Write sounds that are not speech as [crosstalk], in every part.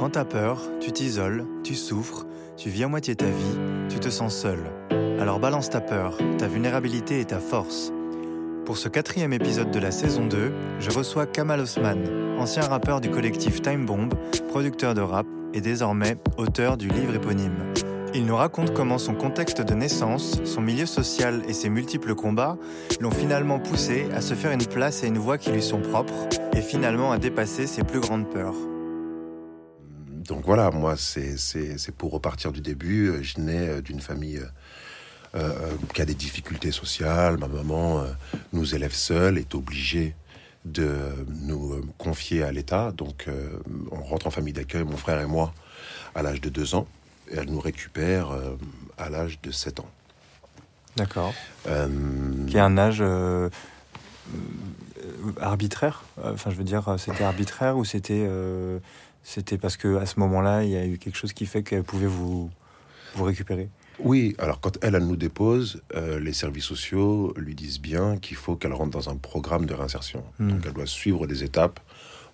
Quand t'as peur, tu t'isoles, tu souffres, tu vis à moitié ta vie, tu te sens seul. Alors balance ta peur, ta vulnérabilité et ta force. Pour ce quatrième épisode de la saison 2, je reçois Kamal Osman, ancien rappeur du collectif Time Bomb, producteur de rap et désormais auteur du livre éponyme. Il nous raconte comment son contexte de naissance, son milieu social et ses multiples combats l'ont finalement poussé à se faire une place et une voix qui lui sont propres et finalement à dépasser ses plus grandes peurs. Donc voilà, moi, c'est pour repartir du début. Je nais d'une famille euh, qui a des difficultés sociales. Ma maman euh, nous élève seule, est obligée de nous confier à l'État. Donc on rentre en famille d'accueil, mon frère et moi, à l'âge de deux ans et elle nous récupère euh, à l'âge de 7 ans. D'accord. Euh, qui est un âge euh, arbitraire? Enfin, je veux dire, c'était arbitraire ou c'était c'était parce que à ce moment-là, il y a eu quelque chose qui fait qu'elle pouvait vous vous récupérer oui, alors quand elle, elle nous dépose, les services sociaux lui disent bien qu'il faut qu'elle rentre dans un programme de réinsertion. Hmm. Donc elle doit suivre des étapes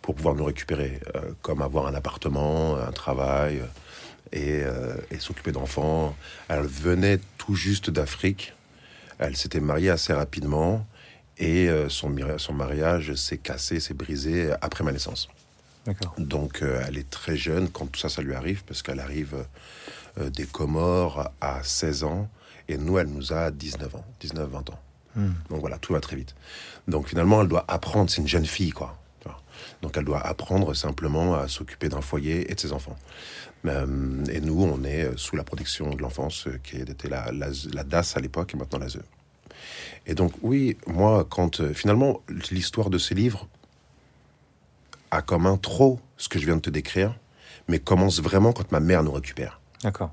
pour pouvoir nous récupérer, comme avoir un appartement, un travail, euh, et, s'occuper d'enfants. Elle venait tout juste d'Afrique. Elle s'était mariée assez rapidement et euh, son, son mariage s'est cassé, s'est brisé après ma naissance. Donc euh, elle est très jeune quand tout ça, ça lui arrive, parce qu'elle arrive des Comores à 16 ans, et nous, elle nous a 19 ans, 19-20 ans. Hmm. Donc voilà, tout va très vite. Donc finalement, elle doit apprendre, c'est une jeune fille, quoi. Donc elle doit apprendre simplement à s'occuper d'un foyer et de ses enfants. Euh, et nous, on est sous la protection de l'enfance, euh, qui était la, la, DAS à l'époque et maintenant la ZE. Et donc, oui, moi, quand euh, finalement, l'histoire de ces livres a comme un trop ce que je viens de te décrire, mais commence vraiment quand ma mère nous récupère. D'accord.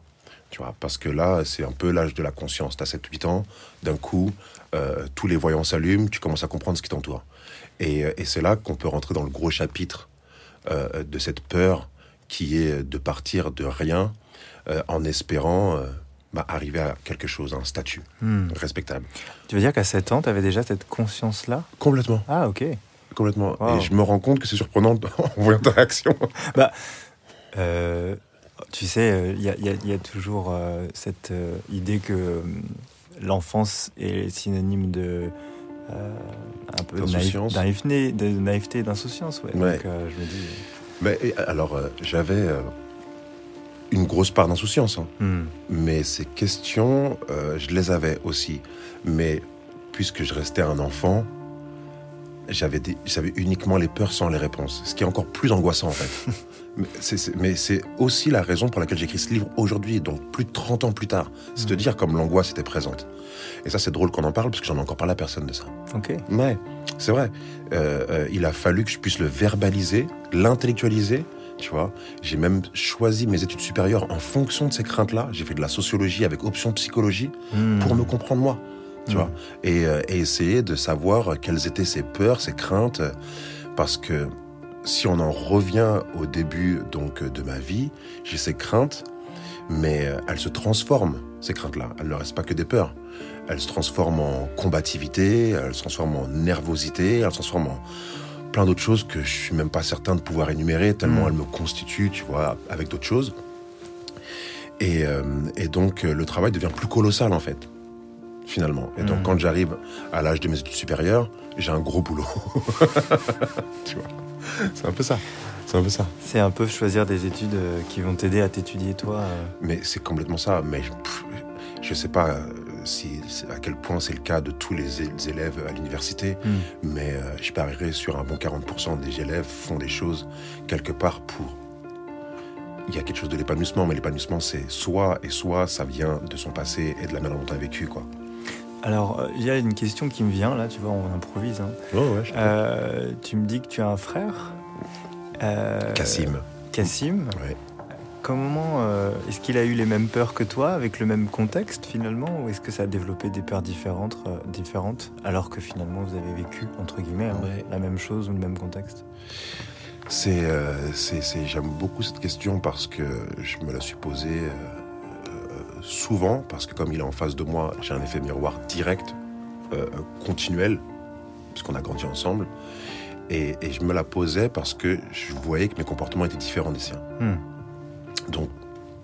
Tu vois, parce que là, c'est un peu l'âge de la conscience. Tu as 7-8 ans, d'un coup, tous les voyants s'allument, tu commences à comprendre ce qui t'entoure. Et, et c'est là qu'on peut rentrer dans le gros chapitre de cette peur qui est de partir de rien euh, en espérant euh, bah, arriver à quelque chose, un statut hmm. respectable. Tu veux dire qu'à 7 ans, tu avais déjà cette conscience-là? Complètement. Ah, ok. Complètement. Et je me rends compte que c'est surprenant [laughs] en voyant ta réaction. [laughs] bah, euh, tu sais, il y, a toujours cette idée que l'enfance est synonyme de un peu de naïveté, d'insouciance. Ouais. Donc, je me dis. Mais, alors, euh, j'avais euh, une grosse part d'insouciance. Hein. Hmm. Mais ces questions, euh, je les avais aussi. Mais puisque je restais un enfant, j'avais uniquement les peurs sans les réponses. Ce qui est encore plus angoissant, en fait. [laughs] mais c'est aussi la raison pour laquelle j'écris ce livre aujourd'hui, donc plus de 30 ans plus tard. C'est de hmm. dire comme l'angoisse était présente. Et ça, c'est drôle qu'on en parle, parce que j'en ai encore parlé à personne de ça. Ok. Ouais, c'est vrai. Euh, euh, il a fallu que je puisse le verbaliser, l'intellectualiser. Tu vois, j'ai même choisi mes études supérieures en fonction de ces craintes-là. J'ai fait de la sociologie avec option psychologie hmm. pour me comprendre moi. Tu vois, et, euh, et, essayer de savoir quelles étaient ses peurs, ses craintes, parce que si on en revient au début donc de ma vie, j'ai ces craintes, mais elles se transforment ces craintes-là. Elles ne restent pas que des peurs elle se transforme en combativité, elle se transforme en nervosité, elle se transforme en plein d'autres choses que je suis même pas certain de pouvoir énumérer, tellement mm. elle me constitue, tu vois, avec d'autres choses. Et, euh, donc euh, le travail devient plus colossal en fait, finalement. Et donc mm. quand j'arrive à l'âge de mes études supérieures, j'ai un gros boulot. [laughs] tu vois, c'est un peu ça. C'est un peu ça. C'est un peu choisir des études euh, qui vont t'aider à t'étudier toi. Mais c'est complètement ça. Mais je, ne sais pas si, à quel point c'est le cas de tous les élèves à l'université, hmm. mais euh, je parierais sur un bon 40% des élèves font des choses quelque part pour. Il y a quelque chose de l'épanouissement, mais l'épanouissement c'est soit et soit ça vient de son passé et de la manière dont on a vécu, quoi. Alors, euh, il y a une question qui me vient, là, tu vois, on improvise. Hein. Oh, ouais, euh, tu me dis que tu as un frère Cassim. Cassim ouais. Comment euh, est-ce qu'il a eu les mêmes peurs que toi, avec le même contexte finalement, ou est-ce que ça a développé des peurs différentes, euh, différentes alors que finalement vous avez vécu entre guillemets hein, la même chose ou le même contexte? Euh, C'est, j'aime beaucoup cette question parce que je me la suis posée souvent parce que comme il est en face de moi, j'ai un effet miroir direct, continuel, puisqu'on a grandi ensemble. Et, et je me la posais parce que je voyais que mes comportements étaient différents des siens. Hmm. Donc,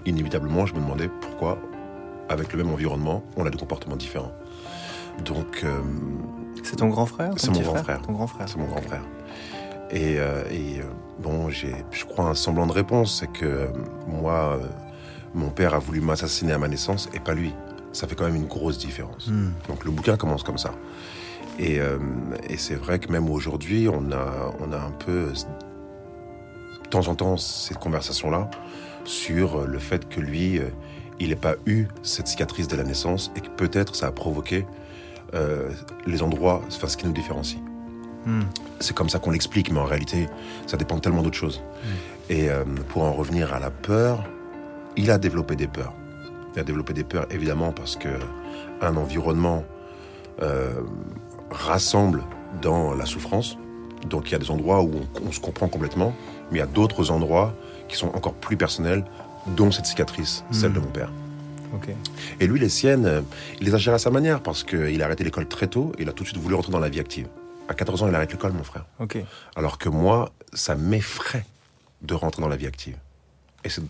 inévitablement, je me demandais pourquoi, avec le même environnement, on a des comportements différents. Donc, euh, C'est ton grand frère C'est mon grand frère. Ton grand frère. c'est mon grand frère. Et, euh, et, euh, bon, j'ai, je crois, un semblant de réponse, c'est que euh, moi, euh, mon père a voulu m'assassiner à ma naissance et pas lui. Ça fait quand même une grosse différence. Hmm. Donc le bouquin commence comme ça. Et, euh, et c'est vrai que même aujourd'hui, on a, on a un peu, de temps en temps, cette conversation-là sur le fait que lui, euh, il n'ait pas eu cette cicatrice de la naissance et que peut-être ça a provoqué euh, les endroits, enfin ce qui nous différencie. Hmm. C'est comme ça qu'on l'explique, mais en réalité, ça dépend tellement d'autres choses. Et euh, pour en revenir à la peur, il a développé des peurs. Il a développé des peurs, évidemment, parce que un environnement euh, rassemble dans la souffrance. Donc il y a des endroits où on, on se comprend complètement, mais il y a d'autres endroits qui sont encore plus personnels, dont cette cicatrice, celle de mon père. Et lui, les siennes, euh, il les a gérées à sa manière, parce qu'il a arrêté l'école très tôt, et il a tout de suite voulu rentrer dans la vie active. À 14 ans, il arrête l'école, mon frère. Alors que moi, ça m'effraie de rentrer dans la vie active. Et ça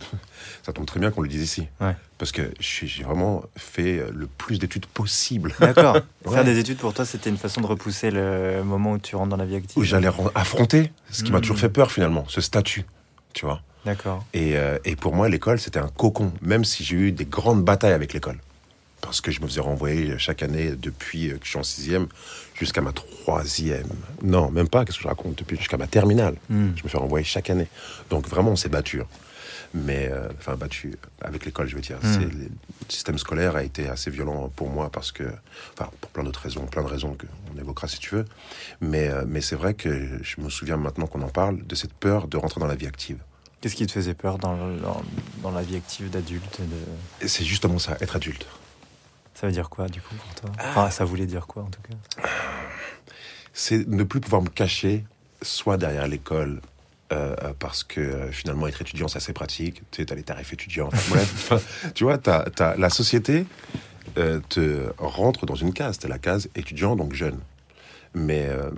tombe très bien qu'on le dise ici. Ouais. Parce que j'ai vraiment fait le plus d'études possible. D'accord. [laughs] Ouais. Faire des études pour toi, c'était une façon de repousser le moment où tu rentres dans la vie active. Où j'allais affronter ce qui m'a Mhm. toujours fait peur finalement, ce statut. Tu vois D'accord. et, euh, et pour moi, l'école, c'était un cocon, même si j'ai eu des grandes batailles avec l'école. Parce que je me faisais renvoyer chaque année depuis euh, que je suis en sixième jusqu'à ma troisième. Non, même pas, qu'est-ce que je raconte Depuis jusqu'à ma terminale. Hmm. Je me fais renvoyer chaque année. Donc vraiment, on s'est battu. Mais, euh, enfin, battu avec l'école, je veux dire. Mm. C'est- Le système scolaire a été assez violent pour moi parce que, enfin, pour plein d'autres raisons, plein de raisons qu'on évoquera si tu veux. Mais, euh, mais c'est vrai que je me souviens maintenant qu'on en parle de cette peur de rentrer dans la vie active. Qu'est-ce qui te faisait peur dans, le- dans, dans la vie active d'adulte de... C'est justement ça, être adulte. Ça veut dire quoi, du coup, pour toi? Ah. Enfin, ça voulait dire quoi, en tout cas? C'est ne plus pouvoir me cacher, soit derrière l'école, euh, euh, parce que euh, finalement, être étudiant, c'est assez pratique. Tu sais, t'as les tarifs étudiants. Enfin, bref, [laughs] tu vois, t'as, t'as- la société euh, te rentre dans une case. T'as la case étudiant, donc jeune. Mais euh,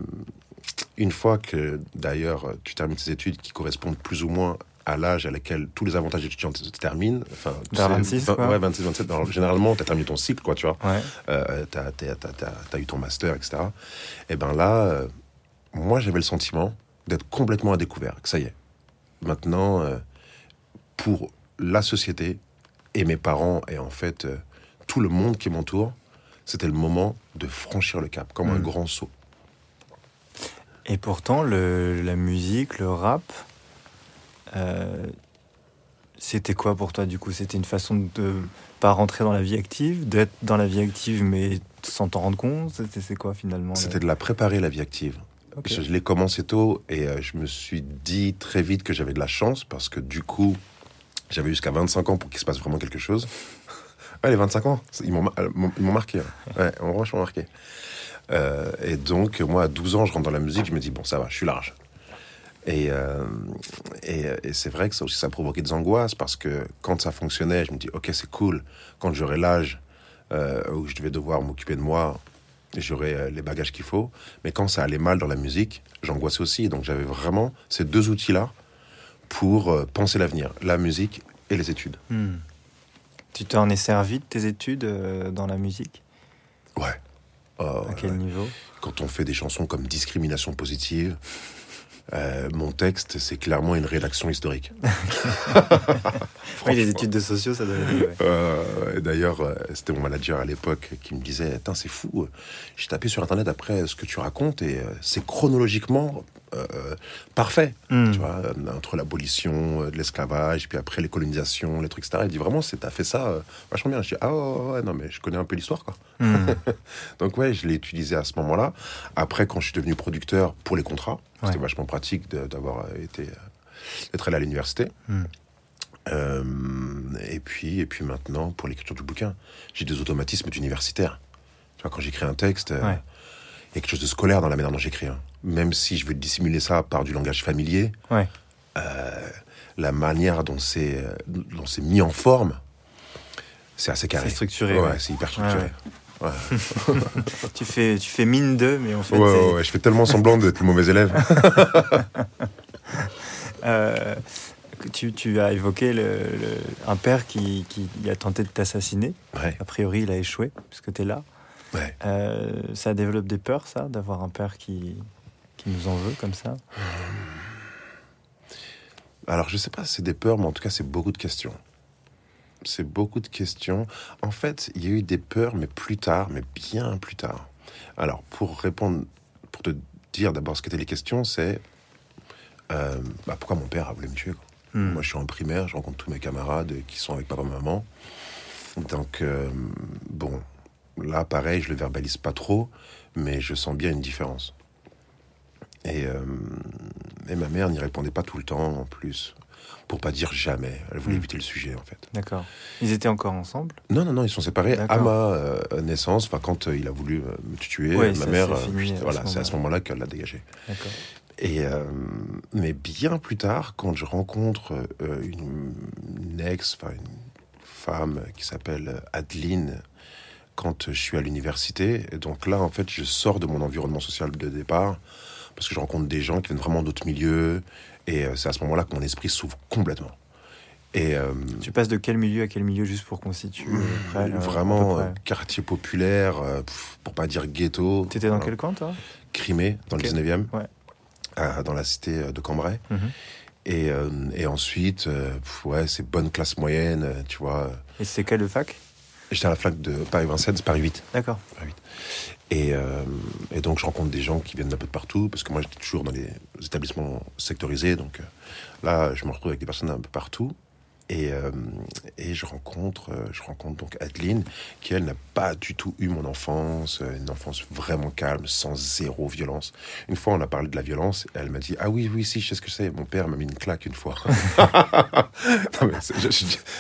une fois que, d'ailleurs, tu termines tes études qui correspondent plus ou moins à l'âge à laquelle tous les avantages étudiants se terminent, enfin, tu sais, 26, vingt- quoi. ouais, 26, 27, alors, généralement, t'as terminé ton cycle, quoi, tu vois Ouais. euh, t'as, t'as- t'as- t'as- t'as eu ton master, etc. Et ben là, euh, moi j'avais le sentiment d'être complètement à découvert, que ça y est. Maintenant, euh, pour la société et mes parents et en fait euh, tout le monde qui m'entoure, c'était le moment de franchir le cap, comme un Mm. grand saut. Et pourtant, le, la musique, le rap, euh, c'était quoi pour toi, du coup? C'était une façon de pas rentrer dans la vie active, d'être dans la vie active, mais sans t'en rendre compte? C'était quoi, finalement C'était de la préparer, la vie active. Je, l'ai commencé tôt et euh, je me suis dit très vite que j'avais de la chance parce que du coup, j'avais jusqu'à 25 ans pour qu'il se passe vraiment quelque chose. [laughs] Ouais, les 25 ans, m'ont euh, m'ont- ils m'ont marqué. hein. Ouais, ils m'ont vachement marqué. Euh, et donc, moi, à 12 ans, je rentre dans la musique, je me dis, bon, ça va, je suis large. Et, c'est vrai que ça aussi, ça a provoqué des angoisses parce que quand ça fonctionnait, je me dis, ok, c'est cool. Quand j'aurai l'âge où je devais devoir m'occuper de moi, j'aurai euh, les bagages qu'il faut. Mais quand ça allait mal dans la musique, j'angoissais aussi. Donc j'avais vraiment ces deux outils-là pour euh, penser l'avenir, la musique et les études. Hmm. Tu t'en es servi de tes études euh, dans la musique? Ouais. Euh, À quel niveau? Quand on fait des chansons comme Discrimination positive, euh, mon texte, c'est clairement une rédaction historique. [laughs] Oui, les études de sociaux, ça doit ouais. Euh, et D'ailleurs, euh, c'était mon manager à l'époque qui me disait c'est fou. J'ai tapé sur Internet après ce que tu racontes et c'est chronologiquement euh, parfait. Hmm. Tu vois, euh, entre l'abolition euh, de l'esclavage, puis après les colonisations, les trucs, etc. Il dit Vraiment, c'est- t'as fait ça euh, vachement bien. Je dis Ah ouais, ouais, non, mais je connais un peu l'histoire, quoi. Hmm. [laughs] Donc, ouais, je l'ai utilisé à ce moment-là. Après, quand je suis devenu producteur pour les contrats, c'était Ouais. vachement pratique d'avoir été. d'être allé à l'université. Hmm. Euh, et puis, et puis maintenant, pour l'écriture du bouquin, j'ai des automatismes d'universitaire. Tu vois, quand j'écris un texte, Ouais. Y a quelque chose de scolaire dans la manière dont j'écris. hein. Même si je veux dissimuler ça par du langage familier, Ouais. la manière dont c'est euh, dont c'est mis en forme, c'est assez carré. C'est structuré, Ouais, ouais. c'est hyper structuré. Ouais, [laughs] tu, fais, tu fais mine de, mais en fait. Ouais, ouais, je fais tellement semblant d'être le mauvais élève. [laughs] Euh, tu, tu, as évoqué le, un père qui, qui, a tenté de t'assassiner. A priori, il a échoué, puisque tu es là. Euh, ça développe des peurs, ça, d'avoir un père qui, qui nous en veut comme ça? Alors, je sais pas si c'est des peurs, mais en tout cas, c'est beaucoup de questions c'est beaucoup de questions. En fait, il y a eu des peurs, mais plus tard, mais bien plus tard. Alors, pour répondre, pour te dire d'abord ce qu'étaient les questions, c'est euh, bah, pourquoi mon père a voulu me tuer. Hmm. Moi, je suis en primaire, je rencontre tous mes camarades qui sont avec papa maman. Donc, euh, bon, là, pareil, je le verbalise pas trop, mais je sens bien une différence. Et, euh, et ma mère n'y répondait pas tout le temps en plus pour pas dire jamais. Elle voulait hmm. éviter le sujet, en fait. D'accord. Ils étaient encore ensemble? Non, non, non, ils sont séparés à ma euh, naissance. Enfin, quand euh, il a voulu me tuer, ma mère, voilà, c'est à ce moment-là qu'elle l'a dégagé. D'accord. Et mais bien plus tard, quand je rencontre une, une, ex, enfin une femme qui s'appelle Adeline, quand je suis à l'université, et donc là, en fait, je sors de mon environnement social de départ parce que je rencontre des gens qui viennent vraiment d'autres milieux, et euh, c'est à ce moment-là que mon esprit s'ouvre complètement. Et, euh, tu passes de quel milieu à quel milieu juste pour constituer euh, Vraiment quartier populaire, pour pas dire ghetto. T'étais dans quel coin toi? Crimée, dans le 19e, dans la cité de Cambrai. Mhm. et, et, ensuite, ouais, c'est bonne classe moyenne, tu vois. Et c'est quelle fac? J'étais à la fac de Paris-Vincennes, Paris 8. D'accord. Euh, et, donc, je rencontre des gens qui viennent d'un peu de partout, parce que moi, j'étais toujours dans les établissements sectorisés. Donc euh, là, je me retrouve avec des personnes d'un peu partout. Et, euh, et, je rencontre, euh, je rencontre donc Adeline, qui elle n'a pas du tout eu mon enfance, euh, une enfance vraiment calme, sans zéro violence. Une fois, on a parlé de la violence, elle m'a dit ah oui oui si je sais ce que c'est. Mon père m'a mis une claque une fois. [laughs]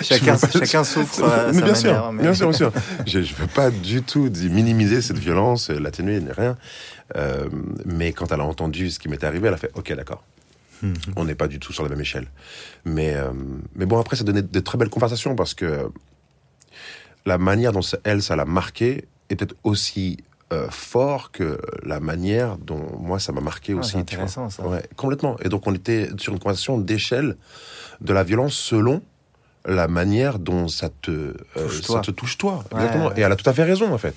chacun, chacun souffre. À bien, sûr, manière, bien sûr, bien sûr, [laughs] Je ne veux pas du tout minimiser cette violence, l'atténuer, rien. mais quand elle a entendu ce qui m'était arrivé, elle a fait ok d'accord. Mhm. On n'est pas du tout sur la même échelle. Mais, euh, mais bon, après, ça donnait de très belles conversations parce que la manière dont elle, ça l'a marqué est peut-être aussi euh, fort que la manière dont moi, ça m'a marqué ah, aussi. C'est intéressant, ça. Ouais, complètement. Et donc, on était sur une conversation d'échelle de la violence selon la manière dont ça te, euh, ça te touche toi. exactement. Et elle a tout à fait raison, en fait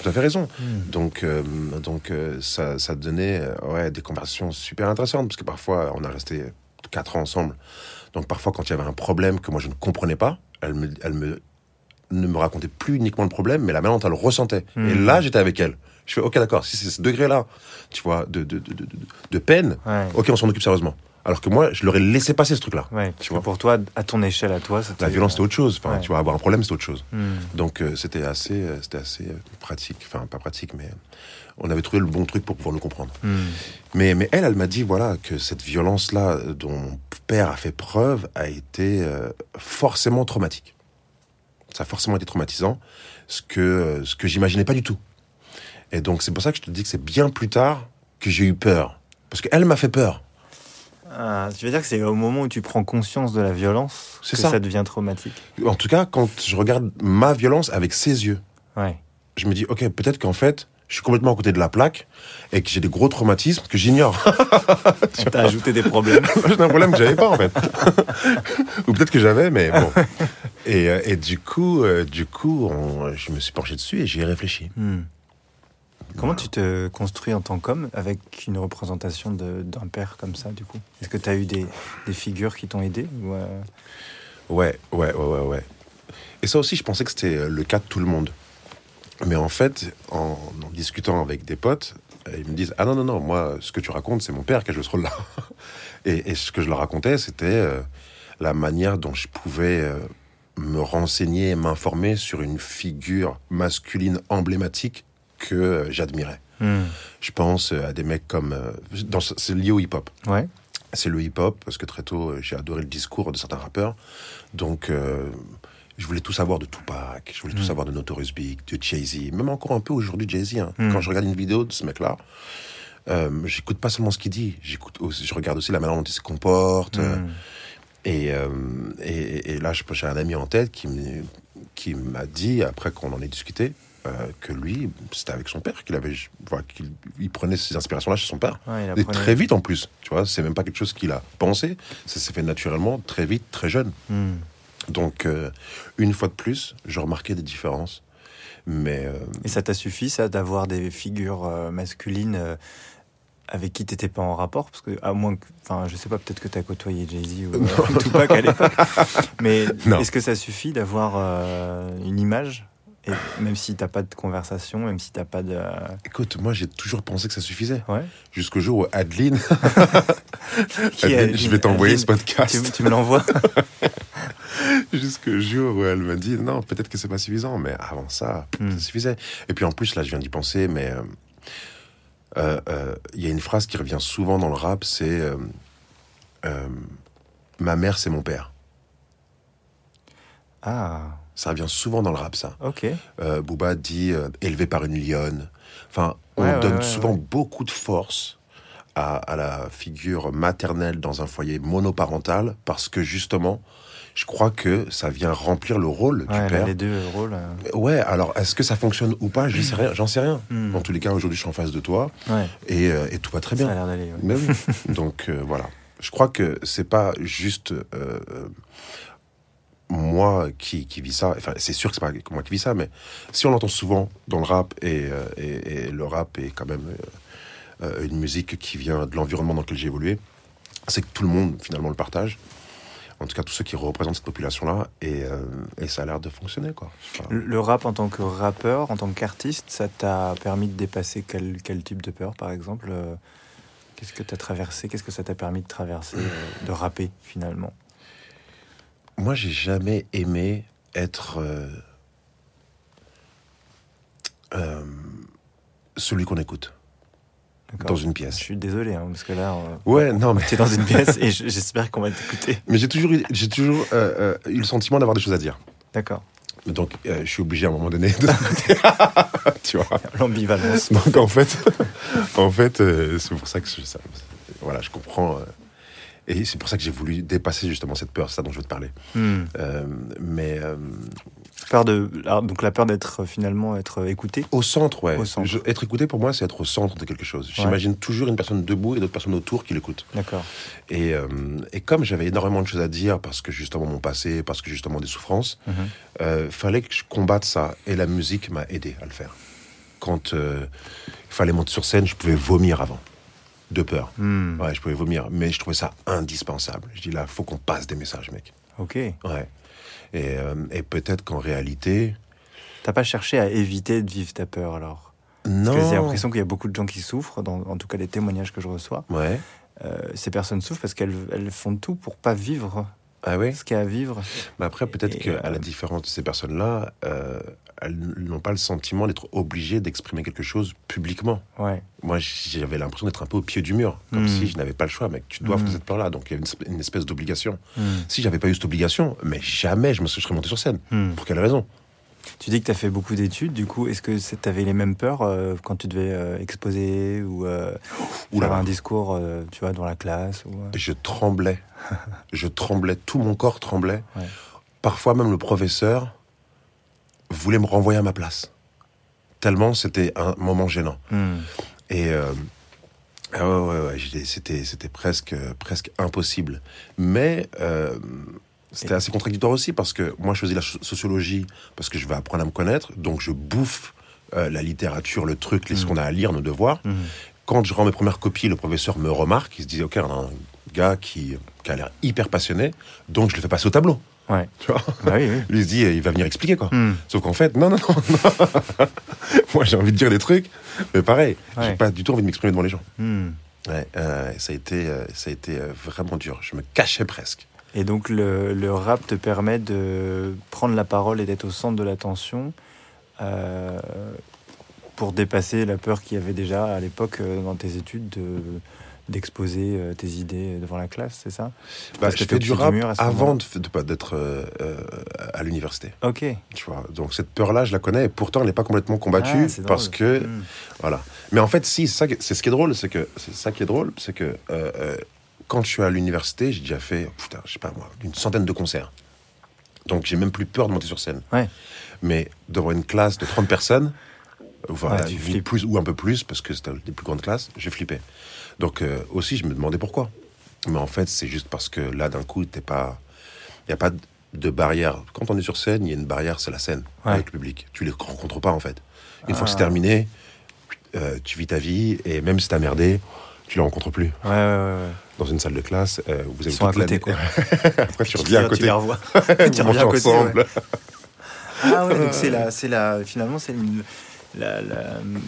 tout à fait raison. Hmm. Donc, euh, donc euh, ça, ça donnait euh, ouais, des conversations super intéressantes, parce que parfois, on a resté quatre ans ensemble. Donc, parfois, quand il y avait un problème que moi, je ne comprenais pas, elle, me, elle me, ne me racontait plus uniquement le problème, mais la manière dont elle le ressentait. Et hmm. là, j'étais avec elle. Je fais, ok, d'accord, si c'est ce degré-là, tu vois, de, de, de, de peine, ok, on s'en occupe sérieusement. Alors que moi, je leur ai laissé passer ce truc-là. tu vois. Pour toi, à ton échelle, à toi, la violence c'est autre chose. Enfin, tu vois, avoir un problème c'est autre chose. Hmm. Donc euh, c'était assez, euh, c'était assez euh, pratique. Enfin, pas pratique, mais on avait trouvé le bon truc pour pouvoir nous comprendre. Hmm. Mais, mais elle, elle m'a dit voilà que cette violence-là dont mon père a fait preuve a été forcément traumatique. Ça a forcément été traumatisant, ce que ce que j'imaginais pas du tout. Et donc c'est pour ça que je te dis que c'est bien plus tard que j'ai eu peur, parce qu'elle m'a fait peur. Ah, tu veux dire que c'est au moment où tu prends conscience de la violence que ça. devient traumatique En tout cas, quand je regarde ma violence avec ses yeux, je me dis, ok, peut-être qu'en fait, je suis complètement à côté de la plaque et que j'ai des gros traumatismes que j'ignore. [laughs] T'as ajouté des problèmes. [laughs] j'ai un problème que j'avais pas en fait. [laughs] Ou peut-être que j'avais, mais bon. Et, euh, et, du coup, euh, du coup, je me suis penché dessus et j'y ai réfléchi. Hmm. Comment tu te construis en tant qu'homme avec une représentation d'un père comme ça, du coup? Est-ce que tu as eu des, figures qui t'ont aidé euh? ouais, ouais, ouais, ouais, ouais. Et ça aussi, je pensais que c'était euh, le cas de tout le monde. Mais en fait, en, discutant avec des potes, euh, ils me disent Ah non, non, non, moi, ce que tu racontes, c'est mon père qui a joué ce rôle-là. [laughs] et, ce que je leur racontais, c'était la manière dont je pouvais me renseigner et m'informer sur une figure masculine emblématique que j'admirais. Hmm. Je pense à des mecs comme. Euh, c'est lié au hip-hop. Ouais. C'est le hip-hop, parce que très tôt, euh, j'ai adoré le discours de certains rappeurs. Donc, euh, je voulais tout savoir de Tupac, je voulais tout hmm. savoir de Notorious Big, de Jay-Z, même encore un peu aujourd'hui Jay-Z. Hein. Hmm. Quand je regarde une vidéo de ce mec-là, j'écoute pas seulement ce qu'il dit, j'écoute je regarde aussi la manière dont il se comporte. et, et, et, là, j'ai un ami en tête qui m'a dit, après qu'on en ait discuté, que lui, c'était avec son père qu'il avait, qu'il il prenait ses inspirations-là chez son père. Ouais, Et très vite en plus, tu vois, c'est même pas quelque chose qu'il a pensé, ça s'est fait naturellement, très vite, très jeune. Hmm. Donc, euh, une fois de plus, je remarquais des différences. Mais euh, Et ça t'a suffi, ça, d'avoir des figures euh, masculines avec qui t'étais pas en rapport? Parce que, à moins que. Enfin, je sais pas, peut-être que t'as côtoyé Jay-Z ou euh, [laughs] Tupac à l'époque. Mais est-ce que ça suffit d'avoir euh, une image et Même si t'as pas de conversation, même si t'as pas de. écoute, moi j'ai toujours pensé que ça suffisait. Ouais. Jusqu'au jour où Adeline, [laughs] je vais t'envoyer ce podcast. Tu, tu me l'envoies [laughs] Jusqu'au jour où elle m'a dit non, peut-être que c'est pas suffisant, mais avant ça, Hmm. ça suffisait. Et puis en plus, là, je viens d'y penser, mais euh, euh, euh, il y a une phrase qui revient souvent dans le rap c'est euh, Ma mère, c'est mon père. Ah, Ça revient souvent dans le rap, ça. ok. Euh, Booba dit euh, élevé par une lionne. Enfin, on Ouais, donne ouais, souvent beaucoup de force à, à la figure maternelle dans un foyer monoparental parce que justement, je crois que ça vient remplir le rôle du là, père. les deux rôles. euh, Ouais, alors est-ce que ça fonctionne ou pas? Je sais rien, j'en sais rien. Hmm. En tous les cas, aujourd'hui, je suis en face de toi et, euh, et tout va très ça a bien. l'air d'aller. oui. [laughs] Donc euh, voilà. Je crois que c'est pas juste euh, euh, moi qui, qui vis ça. Enfin, c'est sûr que c'est pas moi qui vis ça, mais si on l'entend souvent dans le rap et, euh, et, le rap est quand même euh, euh, une musique qui vient de l'environnement dans lequel j'ai évolué, c'est que tout le monde finalement le partage. En tout cas, tous ceux qui représentent cette population-là, et, et ça a l'air de fonctionner, quoi. Le rap en tant que rappeur, en tant qu'artiste, ça t'a permis de dépasser quel, quel type de peur, par exemple Qu'est-ce que tu as traversé Qu'est-ce que ça t'a permis de traverser, de rapper finalement? Moi, j'ai jamais aimé être euh, euh, celui qu'on écoute dans une Je pièce. suis désolé, hein, parce que là, euh, Ouais, non, mais, t'es dans une pièce et j'espère qu'on va t'écouter. [laughs] mais j'ai toujours, eu- j'ai toujours euh, euh, eu le sentiment d'avoir des choses à dire. D'accord. Donc, euh, je suis obligé à un moment donné de. [laughs] tu vois. L'ambivalence. Donc, en fait, [laughs] en fait euh, c'est pour ça que je, ça- voilà, je comprends. Et c'est pour ça que j'ai voulu dépasser justement cette peur, c'est ça dont je veux te parler. Hmm. Euh, mais euh, Peur de, donc la peur d'être euh, finalement être écouté. Au centre, ouais. Au centre. Je- être écouté, pour moi, c'est être au centre de quelque chose. J'imagine toujours une personne debout et d'autres personnes autour qui l'écoutent. D'accord. Et, euh, et comme j'avais énormément de choses à dire, parce que justement mon passé, parce que justement des souffrances, euh, fallait que je combatte ça. Et la musique m'a aidé à le faire. Quand euh, il fallait monter sur scène, je pouvais vomir avant. De peur. Hmm. Ouais, je pouvais vomir. Mais je trouvais ça indispensable. Je dis là, faut qu'on passe des messages, mec. Ok. Ouais. Et, euh, et peut-être qu'en réalité. T'as pas cherché à éviter de vivre ta peur alors? Non. Parce que j'ai l'impression qu'il y a beaucoup de gens qui souffrent, dans, en tout cas les témoignages que je reçois. Ouais. Euh, ces personnes souffrent parce qu'elles elles font tout pour pas vivre Ah oui? ce qu'il y a à vivre. Mais après, peut-être qu'à euh, la différence de ces personnes-là, euh, elles n'ont pas le sentiment d'être obligées d'exprimer quelque chose publiquement. Ouais. Moi, j'avais l'impression d'être un peu au pied du mur, comme Mm. si je n'avais pas le choix, mec. Tu dois faire cette peur-là. Donc, il y avait une, esp- une espèce d'obligation. Hmm. Si j'avais pas eu cette obligation, mais jamais je me serais monté sur scène. Hmm. Pour quelle raison? Tu dis que tu as fait beaucoup d'études, du coup, est-ce que tu avais les mêmes peurs euh, quand tu devais euh, exposer ou euh, faire un discours, euh, tu vois, dans la classe ou, Je tremblais. [laughs] je tremblais. Tout mon corps tremblait. Ouais. Parfois, même le professeur voulait me renvoyer à ma place. Tellement c'était un moment gênant. hmm. Et euh, ah ouais, ouais, ouais, c'était, c'était presque, presque impossible. Mais euh, c'était assez contradictoire aussi parce que moi, je faisais la so- sociologie parce que je veux apprendre à me connaître, donc je bouffe euh, la littérature, le truc, les, ce Mhm. qu'on a à lire, nos devoirs. Mhm. Quand je rends mes premières copies, le professeur me remarque, il se dit, ok, on a un gars qui, qui a l'air hyper passionné, donc je le fais passer au tableau. Ouais. Tu vois Bah oui, oui. Lui, il se dit, il va venir expliquer, quoi. Hmm. Sauf qu'en fait, non, non, non, non. [laughs] Moi, j'ai envie de dire des trucs, mais pareil, j'ai Ouais. pas du tout envie de m'exprimer devant les gens. Hmm. Ouais, euh, ça a été, euh, ça a été euh, vraiment dur. Je me cachais presque. Et donc le, le rap te permet de prendre la parole et d'être au centre de l'attention euh, pour dépasser la peur qu'il y avait déjà à l'époque dans tes études de d'exposer euh, tes idées devant la classe, c'est ça Bah, je fais du du rap mur ce avant d'être euh, euh, à l'université. Ok. Tu vois. Donc cette peur-là, je la connais et pourtant, elle n'est pas complètement combattue Ah, parce que Hmm. voilà. Mais en fait, si, c'est ce qui est drôle, c'est que c'est ça qui est drôle, c'est que euh, euh, quand je suis à l'université, j'ai déjà fait, putain, je sais pas moi, une centaine de concerts. Donc j'ai même plus peur de monter sur scène. Ouais. Mais devant une classe de 30 personnes, voilà, Ouais, tu une flippes. plus ou un peu plus, parce que c'était des plus grandes classes, j'ai flippé. Donc euh, aussi, je me demandais pourquoi. Mais en fait, c'est juste parce que là, d'un coup, t'es pas. Il n'y a pas de barrière. Quand on est sur scène, il y a une barrière, c'est la scène Ouais. avec le public. Tu les rencontres pas, en fait. Une fois que c'est Ah. terminé, euh, tu vis ta vie, et même si t'as merdé, tu les rencontres plus. Ouais, ouais, ouais. ouais. Dans une salle de classe, euh, vous avez Ils sont à côté, quoi. [laughs] Après, tu reviens à côté. Tu les revois. [laughs] [laughs] tu reviens à côté, ensemble. Ah ouais, donc c'est la, c'est la, finalement c'est une- la, la,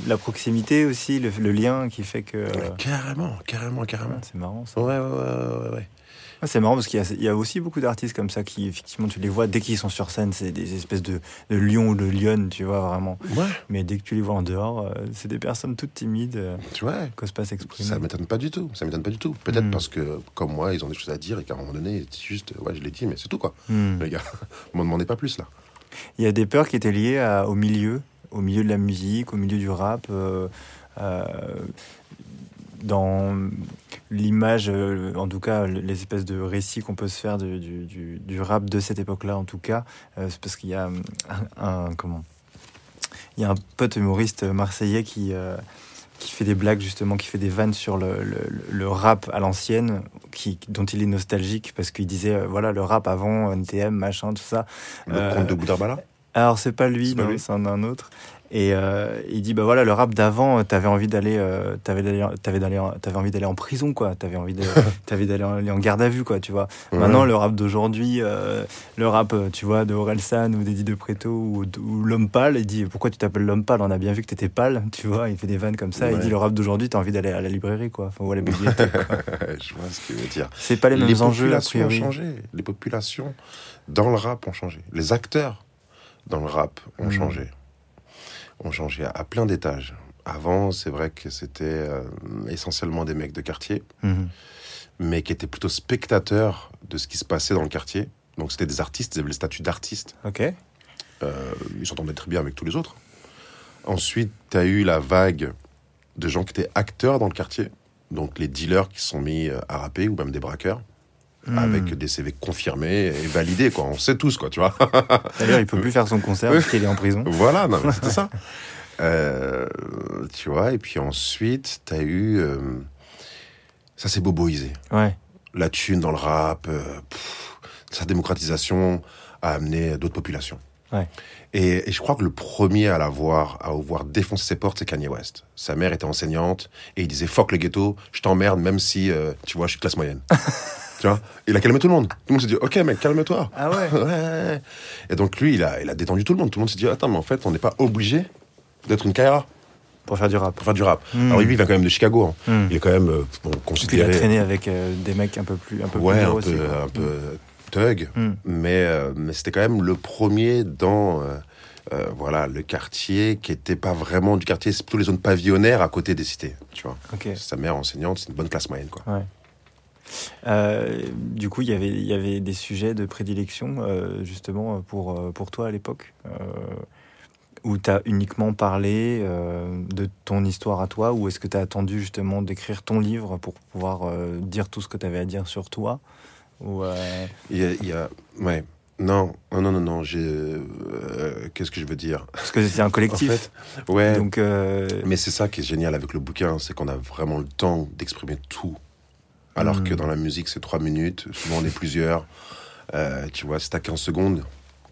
la proximité aussi, le, le lien qui fait que. Ouais, Carrément, carrément, carrément. C'est marrant ça. Ouais, ouais, ouais, ouais, ouais. Ah, c'est marrant parce qu'il y, y a aussi beaucoup d'artistes comme ça qui, effectivement, tu les vois dès qu'ils sont sur scène, c'est des espèces de, de lions ou de lionnes, tu vois, vraiment. Ouais, Mais dès que tu les vois en dehors, euh, c'est des personnes toutes timides, euh, tu vois, qui n'osent pas s'exprimer. ça m'étonne pas du tout. Ça m'étonne pas du tout. Peut-être Mm. parce que, comme moi, ils ont des choses à dire et qu'à un moment donné, c'est juste, ouais, je l'ai dit, mais c'est tout, quoi. Hmm. Les gars, [laughs] m'en demandez pas plus, là. Il y a des peurs qui étaient liées à- au milieu, au milieu de la musique, au milieu du rap, euh, euh, dans l'image, euh, en tout cas, les espèces de récits qu'on peut se faire du, du- rap de cette époque-là, en tout cas, c'est parce qu'il y a un, un- comment Il y a un pote humoriste marseillais qui qui fait des blagues justement, qui fait des vannes sur le, le- le rap à l'ancienne, qui, dont il est nostalgique parce qu'il disait euh, voilà le rap avant NTM machin tout ça. Le Euh, conte de Boudarbala Alors c'est pas lui, C'est un, un autre. Et euh, il dit bah voilà le rap d'avant, euh, t'avais envie d'aller, euh, t'avais d'aller, envie d'aller en prison quoi, t'avais envie de, [laughs] t'avais d'aller en, garde à vue quoi, tu vois. Maintenant le rap d'aujourd'hui, euh, le rap tu vois de Orelsan ou d'Eddie de Preto ou, ou l'homme pâle, il dit pourquoi tu t'appelles l'homme pâle, on a bien vu que t'étais pâle, tu vois. Il fait des vannes comme ça. Il dit le rap d'aujourd'hui, t'as envie d'aller à la librairie quoi, enfin, ou à la [laughs] bibliothèque. quoi. je vois ce qu'il veut dire. C'est pas les mêmes enjeux a populations ont changé. Les populations dans le rap ont changé. Les acteurs dans le rap ont Mm. changé. Ont changé à, à plein d'étages. Avant, c'est vrai que c'était euh, essentiellement des mecs de quartier, Mhm. mais qui étaient plutôt spectateurs de ce qui se passait dans le quartier. Donc c'était des artistes, ils avaient le statut d'artiste. Ok. Euh, ils s'entendaient très bien avec tous les autres. Ensuite, tu as eu la vague de gens qui étaient acteurs dans le quartier. Donc les dealers qui sont mis euh, à rapper, ou même des braqueurs, Hmm. avec des CV confirmés et validés, quoi. On sait tous, quoi, tu vois. [laughs] D'ailleurs, il peut plus faire son concert parce qu'il est en prison. voilà, c'était ça. [laughs] Euh, tu vois, et puis ensuite, tu as eu... euh, ça s'est boboisé. Ouais. La thune dans le rap, euh, pff, sa démocratisation a amené d'autres populations. Ouais. Et, et je crois que le premier à l'avoir, à avoir défoncé ses portes, c'est Kanye West. Sa mère était enseignante et il disait fuck le ghetto, je t'emmerde même si, euh, tu vois, je suis classe moyenne. [laughs] tu vois Il a calmé tout le monde. Tout le monde s'est dit ok mec, calme-toi. Ah [laughs] ouais. Ouais. Et donc lui, il a, il a détendu tout le monde. Tout le monde s'est dit attends, mais en fait, on n'est pas obligé d'être une Kaira Pour faire du rap. pour faire du rap. Hmm. Alors lui, il vient quand même de Chicago. hein. Hmm. Il est quand même euh, bon, Puis il a considéré. traîné avec euh, des mecs un peu plus, un peu ouais, plus un peu, aussi, quoi. un peu thug. Hmm. mais, euh, mais c'était quand même le premier dans euh, voilà, le quartier qui était pas vraiment du quartier, c'est plutôt les zones pavillonnaires à côté des cités, tu vois. Ok. Sa mère enseignante, c'est une bonne classe moyenne, quoi. Ouais. Euh, du coup, il y avait, il y avait des sujets de prédilection euh, justement pour, euh, pour toi à l'époque où tu as uniquement parlé de ton histoire à toi ou est-ce que tu as attendu justement d'écrire ton livre pour pouvoir dire tout ce que tu avais à dire sur toi ou, Il y a, il y a- ouais, non, non, non, non, non, j'ai, euh, qu'est-ce que je veux dire? Parce que c'est un [laughs] En collectif. fait, ouais, donc, euh, mais c'est ça qui est génial avec le bouquin, c'est qu'on a vraiment le temps d'exprimer tout. Alors Hmm. que dans la musique, c'est trois minutes, souvent on est plusieurs. Euh, tu vois, si t'as 15 secondes,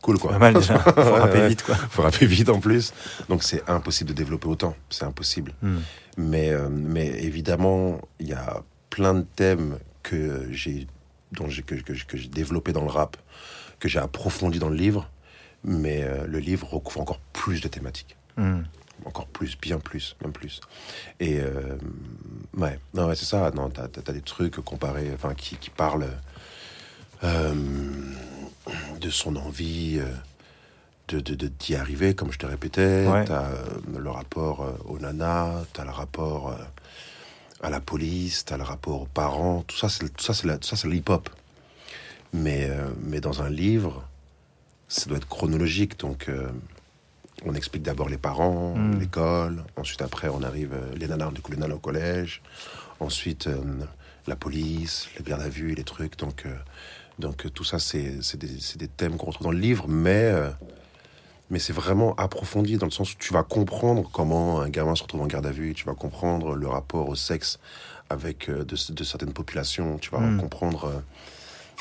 cool quoi. pas mal déjà. [laughs] Faut rapper ouais. vite quoi. faut rapper vite en plus. Donc c'est impossible de développer autant. C'est impossible. Hmm. Mais, euh, mais évidemment, il y a plein de thèmes que j'ai que, que, que j'ai développé dans le rap, que j'ai approfondi dans le livre. Mais euh, le livre recouvre encore plus de thématiques. Hmm. Encore plus, bien plus, même plus. Et euh, ouais, non, ouais, c'est ça. Non, t'as, t'as- t'as des trucs comparés, enfin, qui, qui parlent euh, de son envie euh, de, de, de- d'y arriver, comme je te répétais. Ouais. T'as le rapport euh, au nana, t'as le rapport à la police, t'as le rapport aux parents. Tout ça, c'est, tout ça, c'est, la- tout ça, c'est le hip-hop. Mais, mais dans un livre, ça doit être chronologique. Donc, euh, on explique d'abord les parents, Mm. l'école. Ensuite, après, on arrive euh, les nanas, du les nanas au collège. Ensuite, euh, la police, les gardes à vue, les trucs. Donc, euh, donc tout ça, c'est des, des thèmes qu'on retrouve dans le livre, mais, euh, mais c'est vraiment approfondi dans le sens où tu vas comprendre comment un gamin se retrouve en garde à vue, tu vas comprendre le rapport au sexe avec de, de certaines populations, tu vas Mm. comprendre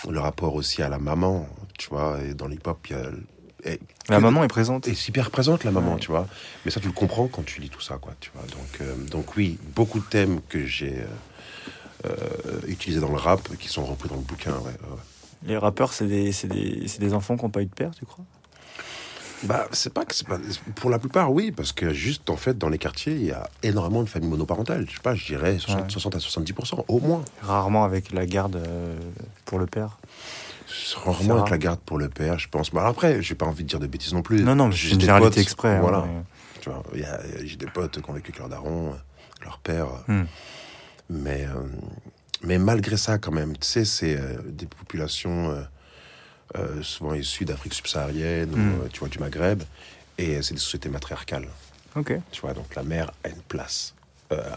le rapport aussi à la maman, tu vois, et dans l'hip-hop, il y a... et- La maman est présente. est super présente la maman, Ouais. tu vois. Mais ça, tu le comprends quand tu lis tout ça, quoi, tu vois. Donc, euh, donc oui, beaucoup de thèmes que j'ai euh, euh, utilisés dans le rap qui sont repris dans le bouquin, ouais. ouais. Les rappeurs, c'est des, c'est des, c'est des enfants qui n'ont pas eu de père, tu crois? Bah, c'est pas que c'est pas. Pour la plupart, oui, parce que juste, en fait, dans les quartiers, il y a énormément de familles monoparentales. Je sais pas, je dirais 60, Ouais. 60 à 70%, au moins. Rarement avec la garde euh, pour le père. Rarement avec la garde pour le père, je pense. Mais alors après, j'ai pas envie de dire de bêtises non plus. Non, non, J'ai une des généralité potes, exprès. hein, Voilà. mais- Tu vois, j'ai des potes qui ont vécu avec leur daron, euh, leur père. euh, Hmm. Mais, euh, mais malgré ça, quand même, tu sais, c'est euh, des populations euh, souvent issues d'Afrique subsaharienne, ou, Mm. euh, tu vois, du Maghreb, et c'est des sociétés matriarcales. Ok. Tu vois, donc la mère a une place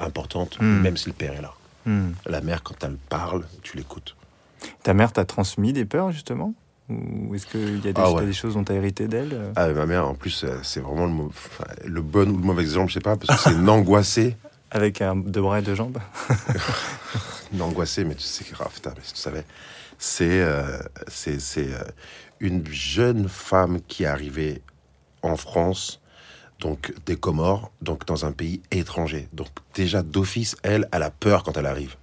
importante, Mm. même si le père est là. Hmm. La mère, quand elle parle, tu l'écoutes. Ta mère t'a transmis des peurs, justement? Ou est-ce qu'il y a des, Ah ouais. t'as des choses dont t'as hérité d'elle? Ah, ma mère, en plus, euh, c'est vraiment le, mau- enfin, le bon ou le mauvais exemple, je sais pas, parce que c'est une angoissée. [laughs] Avec un, deux bras et deux jambes? [laughs] Une angoissée, mais tu sais, grave, putain, mais si tu savais. C'est euh, euh, une jeune femme qui est arrivée en France, donc des Comores, donc dans un pays étranger. Donc déjà d'office, elle, elle a peur quand elle arrive.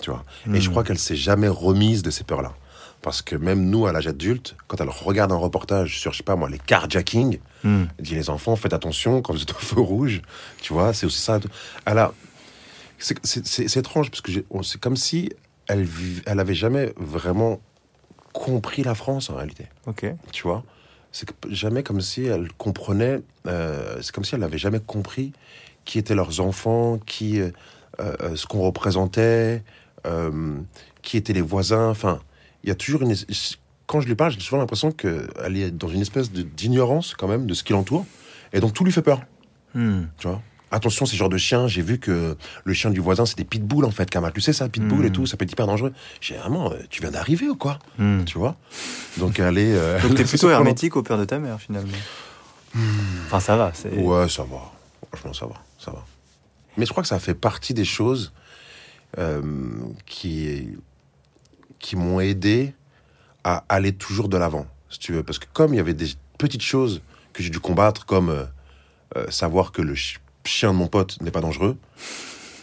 Tu vois. Et je Hmm. crois qu'elle s'est jamais remise de ces peurs-là. Parce que même nous, à l'âge adulte, quand elle regarde un reportage sur, je sais pas moi, les carjacking, Hmm. elle dit les enfants, faites attention quand vous êtes au feu rouge. Tu vois, c'est aussi ça. Elle a. C'est étrange parce que c'est comme si elle, elle avait jamais vraiment compris la France en réalité. Ok. Tu vois, c'est jamais comme si elle comprenait. euh, c'est comme si elle n'avait jamais compris qui étaient leurs enfants, qui, euh, euh, ce qu'on représentait, qui étaient les voisins. Enfin, il y a toujours une. Quand je lui parle, j'ai souvent l'impression qu'elle est dans une espèce d'ignorance quand même de ce qui l'entoure, et donc tout lui fait peur. Hmm. Tu vois? Attention, ces genres de chiens, j'ai vu que le chien du voisin, c'est des pitbulls en fait, Kamal. Tu sais ça, pitbull et tout, ça peut être hyper dangereux. J'ai vraiment, euh, tu viens d'arriver ou quoi? Hmm. Tu vois? Donc elle est. euh, Donc t'es plutôt hermétique au père de ta mère, finalement Enfin, ça va. c'est Ouais, ça va. Franchement, ça va, ça va. Mais je crois que ça fait partie des choses euh, qui, qui m'ont aidé à aller toujours de l'avant, si tu veux. Parce que comme il y avait des petites choses que j'ai dû combattre, comme euh, euh, savoir que le chi- chien de mon pote n'est pas dangereux,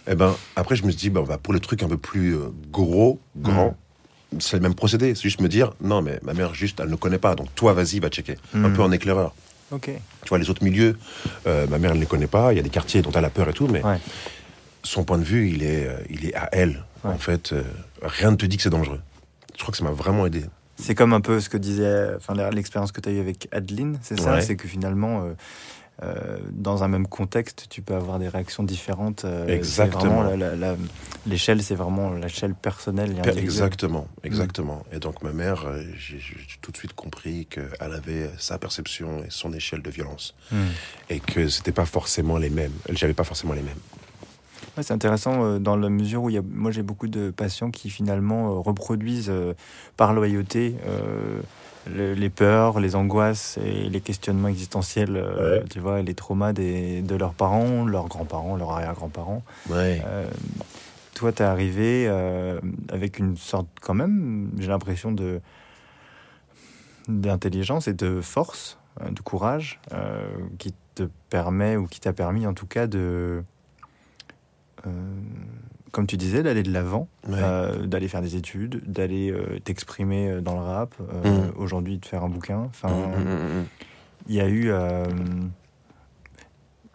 eh ben, après, je me suis dit, ben, on va pour les trucs un peu plus euh, gros, grands, c'est le même procédé. C'est juste me dire, non, mais ma mère, juste, elle ne connaît pas. Donc toi, vas-y, va checker. Un Mm. peu en éclaireur. Ok. Tu vois, les autres milieux, euh, ma mère, elle ne les connaît pas. Il y a des quartiers dont elle a peur et tout, mais Ouais. Son point de vue, il est, euh, il est à elle. Ouais. En fait, euh, rien ne te dit que c'est dangereux. Je crois que ça m'a vraiment aidé. C'est comme un peu ce que disait, enfin l'expérience que tu as eue avec Adeline, c'est ça? Ouais. C'est que finalement, euh, euh, dans un même contexte, tu peux avoir des réactions différentes. Exactement. L'échelle, c'est vraiment l'échelle personnelle. et Per- individuelle. Exactement, exactement. Et donc ma mère, j'ai tout de suite compris qu'elle avait sa perception et son échelle de violence. Hmm. Et que c'était pas forcément les mêmes. J'avais pas forcément les mêmes. Ouais, c'est intéressant euh, dans la mesure où il y a, moi j'ai beaucoup de patients qui finalement euh, reproduisent euh, par loyauté le- les peurs, les angoisses et les questionnements existentiels, euh, tu vois, et les traumas des, de leurs parents, leurs grands-parents, leurs arrière-grands-parents. Ouais. Euh, toi, t'es arrivé euh, avec une sorte, quand même, j'ai l'impression de d'intelligence et de force, de courage, qui te permet ou qui t'a permis, en tout cas, de, comme tu disais, d'aller de l'avant, Ouais. euh, d'aller faire des études, d'aller euh, t'exprimer euh, dans le rap, euh, Mm. aujourd'hui de faire un bouquin. Enfin, Mm, mm, il y a eu. euh,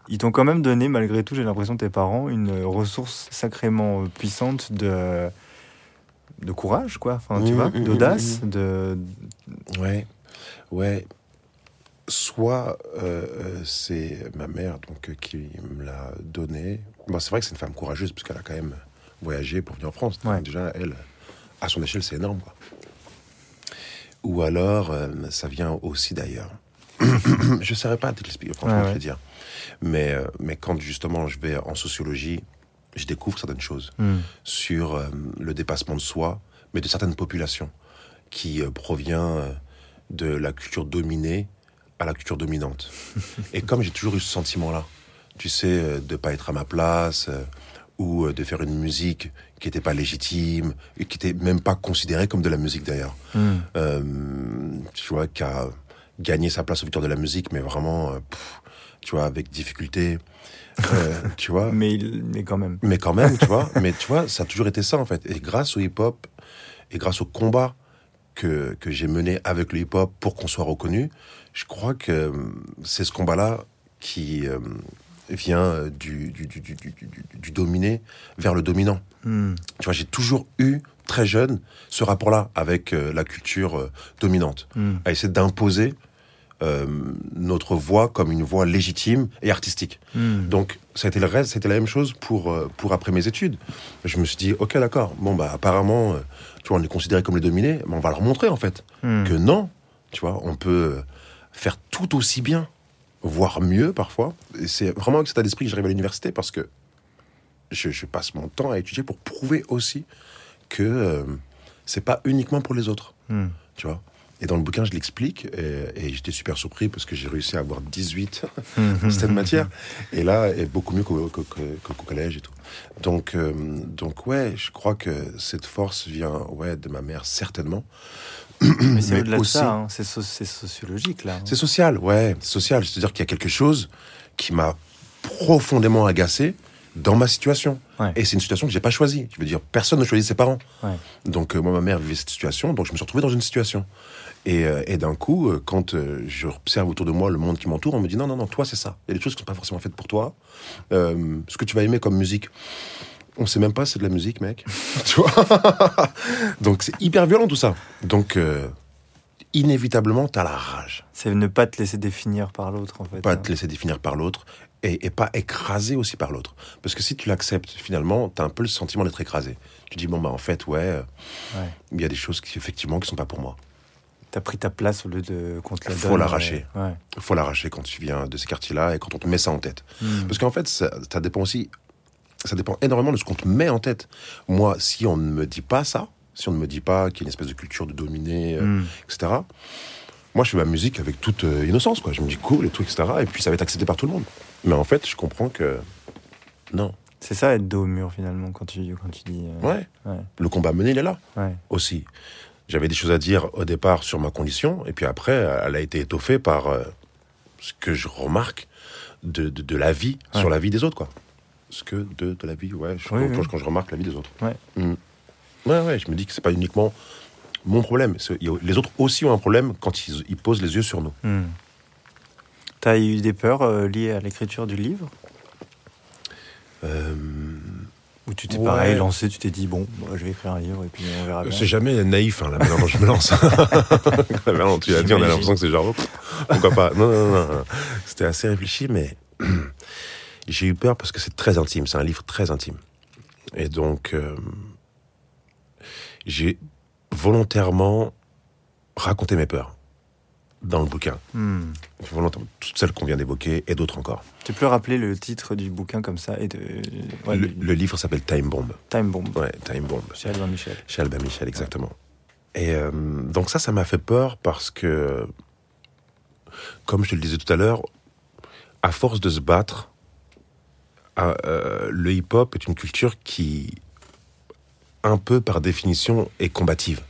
ils t'ont quand même donné, malgré tout, j'ai l'impression, tes parents, une ressource sacrément euh, puissante de, de courage, quoi. Enfin, tu vois, d'audace, de. Ouais, ouais. Soit euh, euh, c'est ma mère donc euh, qui me l'a donné. Bon, c'est vrai que c'est une femme courageuse parce qu'elle a quand même voyagé pour venir en France. Ouais. Déjà, elle, à son échelle, c'est énorme. Quoi. Ou alors, euh, ça vient aussi d'ailleurs. [coughs] je ne saurais pas te l'expliquer, franchement, Ouais, je vais dire. Mais, euh, mais quand justement je vais en sociologie je découvre certaines choses Hmm. sur le dépassement de soi, mais de certaines populations qui provient de la culture dominée à la culture dominante. [laughs] Et comme j'ai toujours eu ce sentiment-là, tu sais, euh, de pas être à ma place, euh, ou euh, de faire une musique qui n'était pas légitime, et qui n'était même pas considérée comme de la musique d'ailleurs, Hmm. euh, tu vois, qui a gagné sa place au victoire de la musique, mais vraiment, pff, tu vois, avec difficulté, euh, [laughs] tu vois. Mais, mais quand même. Mais quand même, tu vois, [laughs] mais tu vois, ça a toujours été ça en fait. Et grâce au hip-hop et grâce au combat que, que j'ai mené avec le hip-hop pour qu'on soit reconnu, je crois que euh, c'est ce combat-là qui euh, vient euh, du, dominé vers le dominant. Hmm. Tu vois, j'ai toujours eu, très jeune, ce rapport-là avec euh, la culture euh, dominante, Hmm. à essayer d'imposer euh, notre voix comme une voix légitime et artistique. Hmm. Donc, été le reste, c'était la même chose pour, euh, pour après mes études. Je me suis dit, ok, d'accord, bon, bah, apparemment, euh, tu vois, on est considéré comme les dominés, mais on va leur montrer, en fait, Hmm. que non, tu vois, on peut faire tout aussi bien, voire mieux parfois. Et c'est vraiment avec cet état d'esprit que j'arrive à l'université parce que je, je passe mon temps à étudier pour prouver aussi que euh, c'est pas uniquement pour les autres Hmm. tu vois? Et dans le bouquin, je l'explique, et, et j'étais super surpris parce que j'ai réussi à avoir 18 Hmm. dans cette matière. Et là, est beaucoup mieux qu'au collège et tout. Donc, euh, donc ouais, je crois que cette force vient ouais, de ma mère, certainement. Mais c'est au-delà de aussi- ça, hein. c'est so- c'est sociologique là. C'est social, ouais, c'est social. C'est-à-dire qu'il y a quelque chose qui m'a profondément agacé dans ma situation. Ouais. Et c'est une situation que j'ai pas choisie. Je veux dire, personne ne choisit ses parents. Ouais. Donc euh, moi, ma mère vivait cette situation, donc je me suis retrouvé dans une situation. Et, euh, et d'un coup, euh, quand euh, j'observe autour de moi le monde qui m'entoure, on me dit non, non, non, toi c'est ça. Il y a des choses qui sont pas forcément faites pour toi. Euh, ce que tu vas aimer comme musique, on sait même pas si c'est de la musique, mec. [laughs] tu vois [laughs] Donc c'est hyper violent tout ça. Donc euh, inévitablement, t'as la rage. C'est ne pas te laisser définir par l'autre en fait. Pas hein. te laisser définir par l'autre et, et pas écraser aussi par l'autre. Parce que si tu l'acceptes, finalement, t'as un peu le sentiment d'être écrasé. Tu dis bon bah en fait ouais, Ouais. il y a des choses qui effectivement qui sont pas pour moi. T'as pris ta place au lieu de qu'on te la Faut l'arracher. Ouais. Il faut l'arracher quand tu viens de ces quartiers-là et quand on te met ça en tête. Hmm. Parce qu'en fait, ça, ça dépend aussi, ça dépend énormément de ce qu'on te met en tête. Moi, si on ne me dit pas ça, si on ne me dit pas qu'il y a une espèce de culture de dominer, euh, Hmm. etc., moi, je fais ma musique avec toute euh, innocence, quoi. Je me dis cool et tout, etc., et puis ça va être accepté par tout le monde. Mais en fait, je comprends que non. C'est ça être dos au mur finalement quand tu, quand tu dis. euh, Ouais. Ouais. Le combat mené, il est là ouais. aussi. J'avais des choses à dire au départ sur ma condition, et puis après, elle a été étoffée par euh, ce que je remarque de, de, de la vie Ouais. sur la vie des autres, quoi. Ce que de, de la vie, ouais, je, Oui, quand, oui. quand je remarque la vie des autres. Ouais. Mm. Ouais, ouais, je me dis que c'est pas uniquement mon problème. Les autres aussi ont un problème quand ils, ils posent les yeux sur nous. Hmm. T'as eu des peurs euh, liées à l'écriture du livre? Euh, Ou tu t'es Ouais. pareil lancé, tu t'es dit bon, moi, je vais écrire un livre et puis on verra bien. c'est jamais naïf, hein, la manière dont je me lance. [laughs] La manière dont tu l'as dit, on a l'impression que c'est genre, hop, pourquoi pas. Non, non, non, non. C'était assez réfléchi, mais [clears throat] j'ai eu peur parce que c'est très intime. C'est un livre très intime. Et donc, euh, j'ai volontairement raconté mes peurs dans le bouquin. Hmm. Volontairement, toutes celles qu'on vient d'évoquer et d'autres encore. Tu peux rappeler le titre du bouquin comme ça et de ouais, le, livre s'appelle Time Bomb. Time Bomb Ouais, Time Bomb. chez Albin Michel. Chez Albin Michel, exactement. Et euh, donc ça, ça m'a fait peur parce que, comme je te le disais tout à l'heure, à force de se battre, à, euh, le hip-hop est une culture qui, un peu par définition, est combative.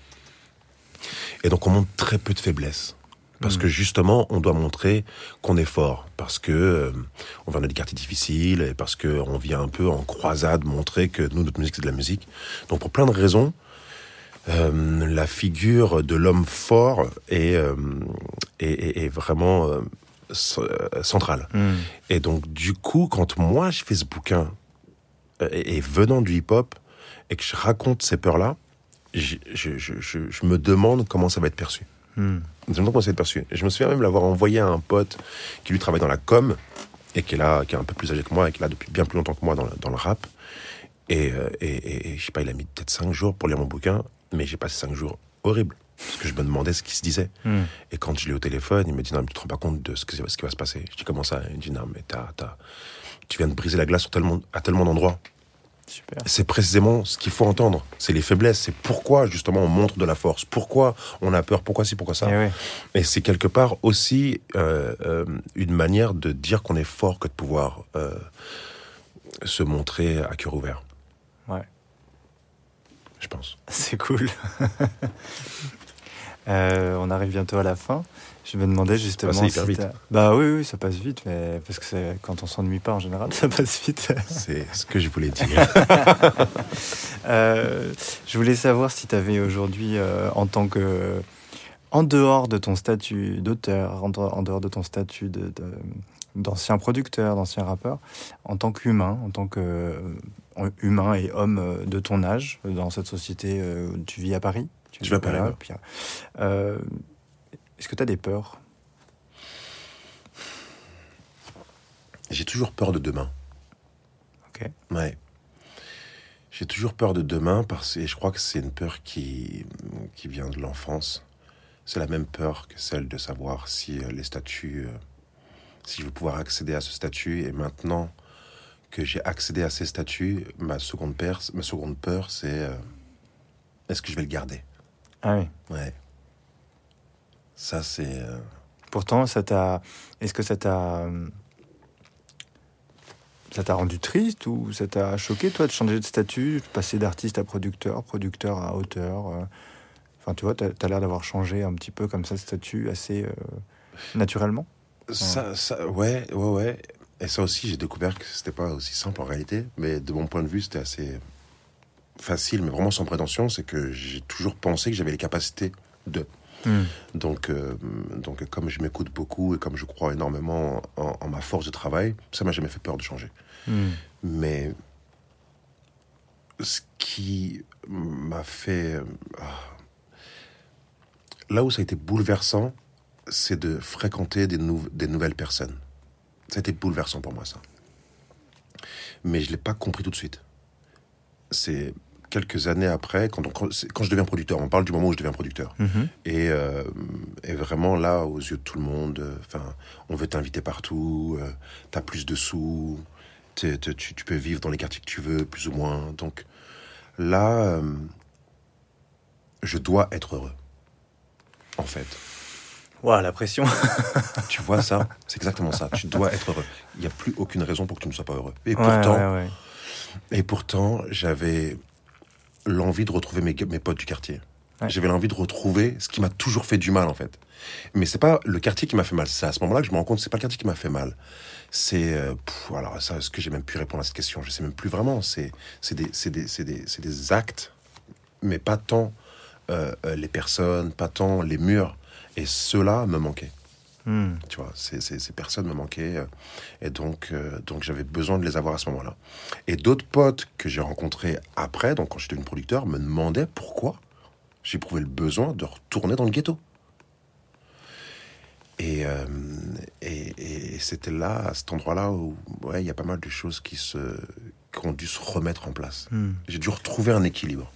Et donc on montre très peu de faiblesse. Parce Mhm. que justement, on doit montrer qu'on est fort. Parce que euh, on vient de des quartiers difficiles et parce qu'on vient un peu en croisade montrer que nous, notre musique, c'est de la musique. Donc pour plein de raisons, euh, la figure de l'homme fort est, euh, est, est- vraiment euh, euh, centrale. Hmm. Et donc, du coup, quand moi je fais ce bouquin, euh, et, et venant du hip-hop, et que je raconte ces peurs-là, je, je, je- je me demande comment ça va être perçu. Demande comment ça va être perçu. Je me souviens même l'avoir envoyé à un pote qui lui travaille dans la com, et qui est là, qui est un peu plus âgé que moi, et qui est là depuis bien plus longtemps que moi dans le, dans le rap. Et, euh, et, et- et je sais pas, il a mis peut-être cinq jours pour lire mon bouquin, mais j'ai passé cinq jours horribles. Parce que je me demandais ce qui se disait. Hmm. Et quand je l'ai au téléphone, il me dit non, mais tu te rends pas compte de ce, que, ce qui va se passer. Je dis comment ça? Il me dit non, mais t'as, t'as- tu viens de briser la glace sur tellement, à tellement d'endroits. C'est précisément ce qu'il faut entendre. C'est les faiblesses. C'est pourquoi, justement, on montre de la force. Pourquoi on a peur. Pourquoi si, pourquoi ça. Et ouais. Et c'est quelque part aussi euh, euh, une manière de dire qu'on est fort que de pouvoir euh, se montrer à cœur ouvert. Ouais. Je pense. C'est cool. [laughs] Euh, on arrive bientôt à la fin. Je me demandais justement passé hyper si vite. Bah oui, oui, ça passe vite, mais parce que quand on s'ennuie pas en général, [laughs] ça passe vite. C'est ce que je voulais dire. [laughs] Euh, je voulais savoir si tu avais aujourd'hui, euh, en tant que. En dehors de ton statut d'auteur, en, dehors- de ton statut de- de- d'ancien producteur, d'ancien rappeur, en tant qu'humain, en tant que euh, humain et homme de ton âge, dans cette société, euh, tu vis à Paris? Je vis à Paris, voilà, ouais. puis, euh, Est-ce que tu as des peurs? J'ai toujours peur de demain. Ok. Ouais. J'ai toujours peur de demain parce que je crois que c'est une peur qui, qui vient de l'enfance. C'est la même peur que celle de savoir si euh, les statuts, euh, si je vais pouvoir accéder à ce statut. Et maintenant que j'ai accédé à ces statuts, ma seconde peur, ma seconde peur, c'est euh, est-ce que je vais le garder? Ah oui. Ouais. Ça, c'est. euh, Pourtant, ça t'a. Est-ce que ça t'a. euh, Ça t'a rendu triste ou ça t'a choqué, toi, de changer de statut, de passer d'artiste à producteur, producteur à auteur euh, Enfin, tu vois, t'as as, l'air d'avoir changé un petit peu comme ça de statut assez euh, naturellement? Ça, ça, ouais, ouais, ouais. Et ça aussi, j'ai découvert que c'était pas aussi simple en réalité. Mais de mon point de vue, c'était assez facile, mais vraiment sans prétention. C'est que j'ai toujours pensé que j'avais les capacités de. Donc, euh, donc comme je m'écoute beaucoup et comme je crois énormément en, en ma force de travail, ça m'a jamais fait peur de changer. Hmm. Mais ce qui m'a fait... ah. là où ça a été bouleversant, c'est de fréquenter des, nou- des nouvelles personnes. Ça a été bouleversant pour moi, ça. Mais je ne l'ai pas compris tout de suite. C'est quelques années après, quand, on- quand, je deviens producteur, on parle du moment où je deviens producteur. Mhm. Et, euh, et vraiment là, aux yeux de tout le monde, euh, on veut t'inviter partout, euh, t'as plus de sous, tu, tu peux vivre dans les quartiers que tu veux, plus ou moins. Donc là, euh, je dois être heureux. En fait, Ouah, la pression. [laughs] tu vois ça, c'est exactement ça. Tu dois être heureux. Il n'y a plus aucune raison pour que tu ne sois pas heureux. Et Ouais, pourtant, ouais, ouais. et pourtant, j'avais l'envie de retrouver mes, mes potes du quartier. Ouais. J'avais l'envie de retrouver ce qui m'a toujours fait du mal, en fait. Mais c'est pas le quartier qui m'a fait mal. C'est à ce moment-là que je me rends compte que c'est pas le quartier qui m'a fait mal. C'est. euh, alors, ça, est-ce que j'ai même pu répondre à cette question? Je sais même plus vraiment. C'est des, des, des, des actes, mais pas tant euh, euh, les personnes, pas tant les murs. Et cela me manquait. Hmm. Tu vois, ces, ces, ces personnes me manquaient. euh, Et donc, euh, donc j'avais besoin de les avoir à ce moment-là. Et d'autres potes que j'ai rencontrés après, donc quand j'étais devenu producteur, me demandaient pourquoi j'éprouvais le besoin de retourner dans le ghetto. Et, euh, et, et c'était là, à cet endroit-là, où ouais, il y a pas mal de choses qui, se, qui ont dû se remettre en place. Hmm. J'ai dû retrouver un équilibre.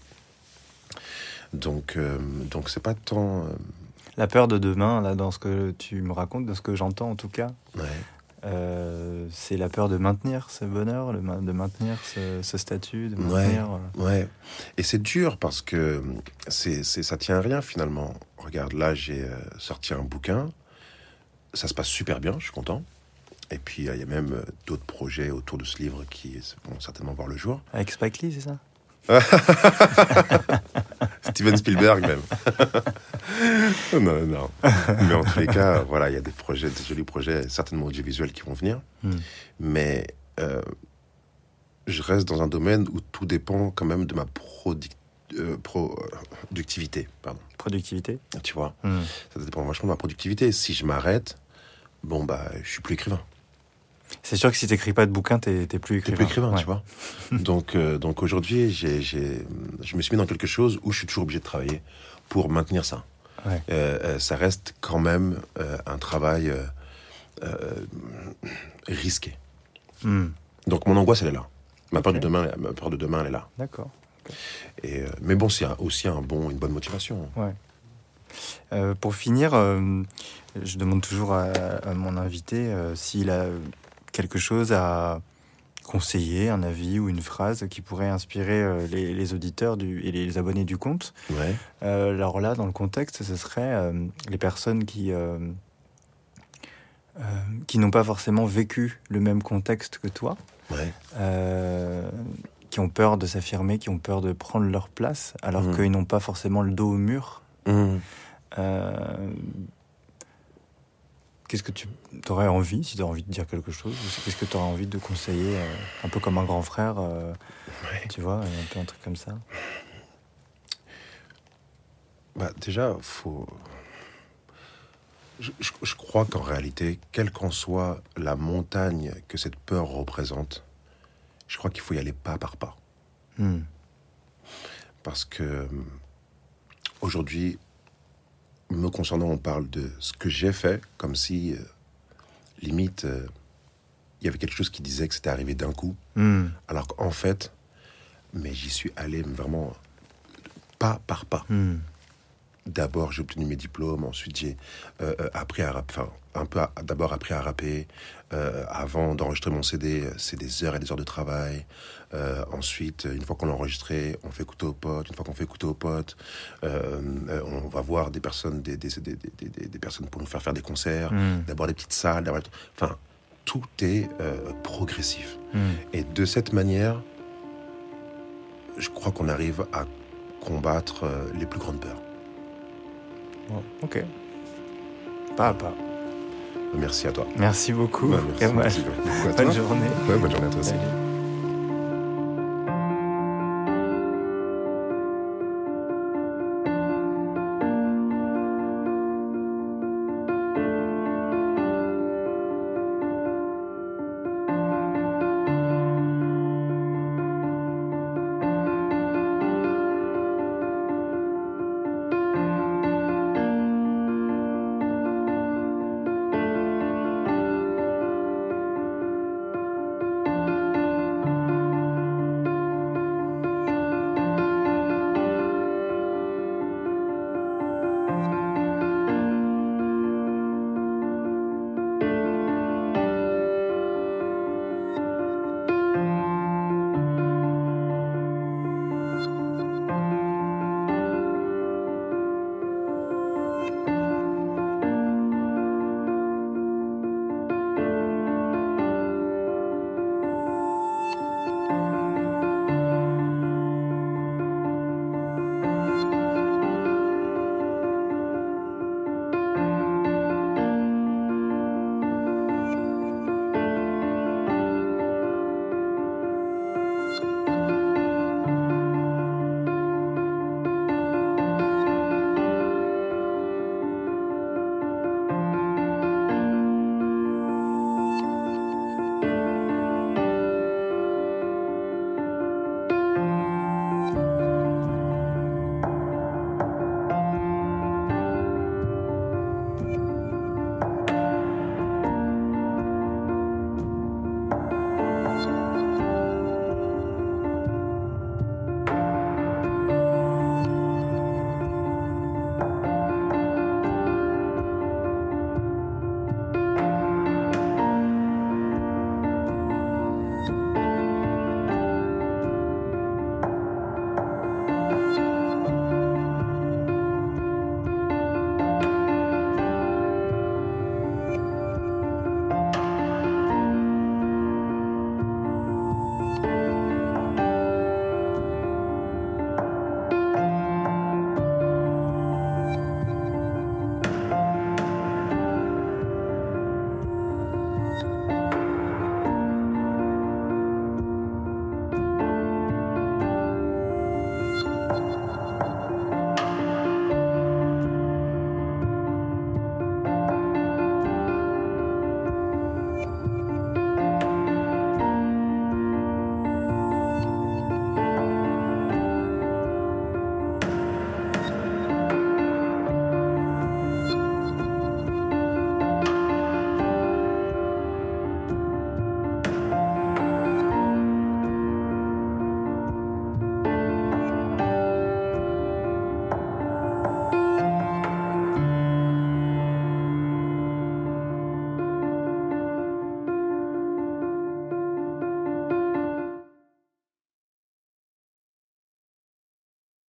Donc, euh, donc c'est pas tant. La peur de demain, là, dans ce que tu me racontes, dans ce que j'entends en tout cas, ouais. euh, c'est la peur de maintenir ce bonheur, le de maintenir ce, ce statut, de Ouais. maintenir. euh, Ouais, et c'est dur parce que c'est, c'est, ça tient à rien finalement. Regarde, là j'ai euh, sorti un bouquin, ça se passe super bien, je suis content. Et puis il y a même d'autres projets autour de ce livre qui vont certainement voir le jour. Avec Spike Lee, c'est ça? [laughs] Steven Spielberg même. [laughs] non, non. Mais en tous les cas, voilà, il y a des projets, des jolis projets, certainement audiovisuels qui vont venir. Hmm. Mais euh, je reste dans un domaine où tout dépend quand même de ma produc- euh, pro- euh, productivité. Pardon. Productivité Tu vois, Hmm. ça dépend vachement de ma productivité. Si je m'arrête, bon, bah, je suis plus écrivain. C'est sûr que si t'écris pas de bouquin, t'es t'es plus écrivain. plus écrivain, Ouais. tu vois. [laughs] donc, euh, donc aujourd'hui, je me suis mis dans quelque chose où je suis toujours obligé de travailler pour maintenir ça. Ouais. Euh, euh, ça reste quand même euh, un travail risqué. Hmm. Donc mon angoisse, elle est là. Ma peur, de demain, ma peur de demain, elle est là. D'accord. Et, mais bon, c'est aussi un bon, une bonne motivation. Euh, pour finir, euh, je demande toujours à, à mon invité euh, s'il a quelque chose à, conseiller, un avis ou une phrase qui pourrait inspirer les, auditeurs du, et les abonnés du compte. Ouais. alors là, dans le contexte, ce serait les personnes qui qui n'ont pas forcément vécu le même contexte que toi, qui ont peur de s'affirmer, qui ont peur de prendre leur place, alors mmh. qu'ils n'ont pas forcément le dos au mur. Mmh. Qu'est-ce que tu aurais envie, si tu as envie de dire quelque chose Qu'est-ce que tu aurais envie de conseiller euh, Un peu comme un grand frère, euh, tu vois, un peu un truc comme ça? Bah, Déjà, faut. Je, crois qu'en réalité, quelle qu'en soit la montagne que cette peur représente, je crois qu'il faut y aller pas par pas. Hmm. Parce que aujourd'hui, me concernant, on parle de ce que j'ai fait, comme si, euh, limite, euh, il y avait quelque chose qui disait que c'était arrivé d'un coup. Hmm. Alors qu'en fait, mais j'y suis allé vraiment pas par pas. Hmm. D'abord, j'ai obtenu mes diplômes, ensuite j'ai euh, appris à rapper, enfin, un peu d'abord appris à rapper. avant d'enregistrer mon CD, c'est des heures et des heures de travail. Euh, ensuite, une fois qu'on l'a enregistré, on fait écouter aux potes. Une fois qu'on fait écouter aux potes, euh, euh, on va voir des personnes, des, des, des, des, personnes pour nous faire faire des concerts, hmm. d'abord des petites salles. Enfin, tout est progressif. Hmm. Et de cette manière, je crois qu'on arrive à combattre les plus grandes peurs. Ok. Pas à pas. Merci à toi. Merci beaucoup. merci, Bonne journée. bonne journée à toi aussi.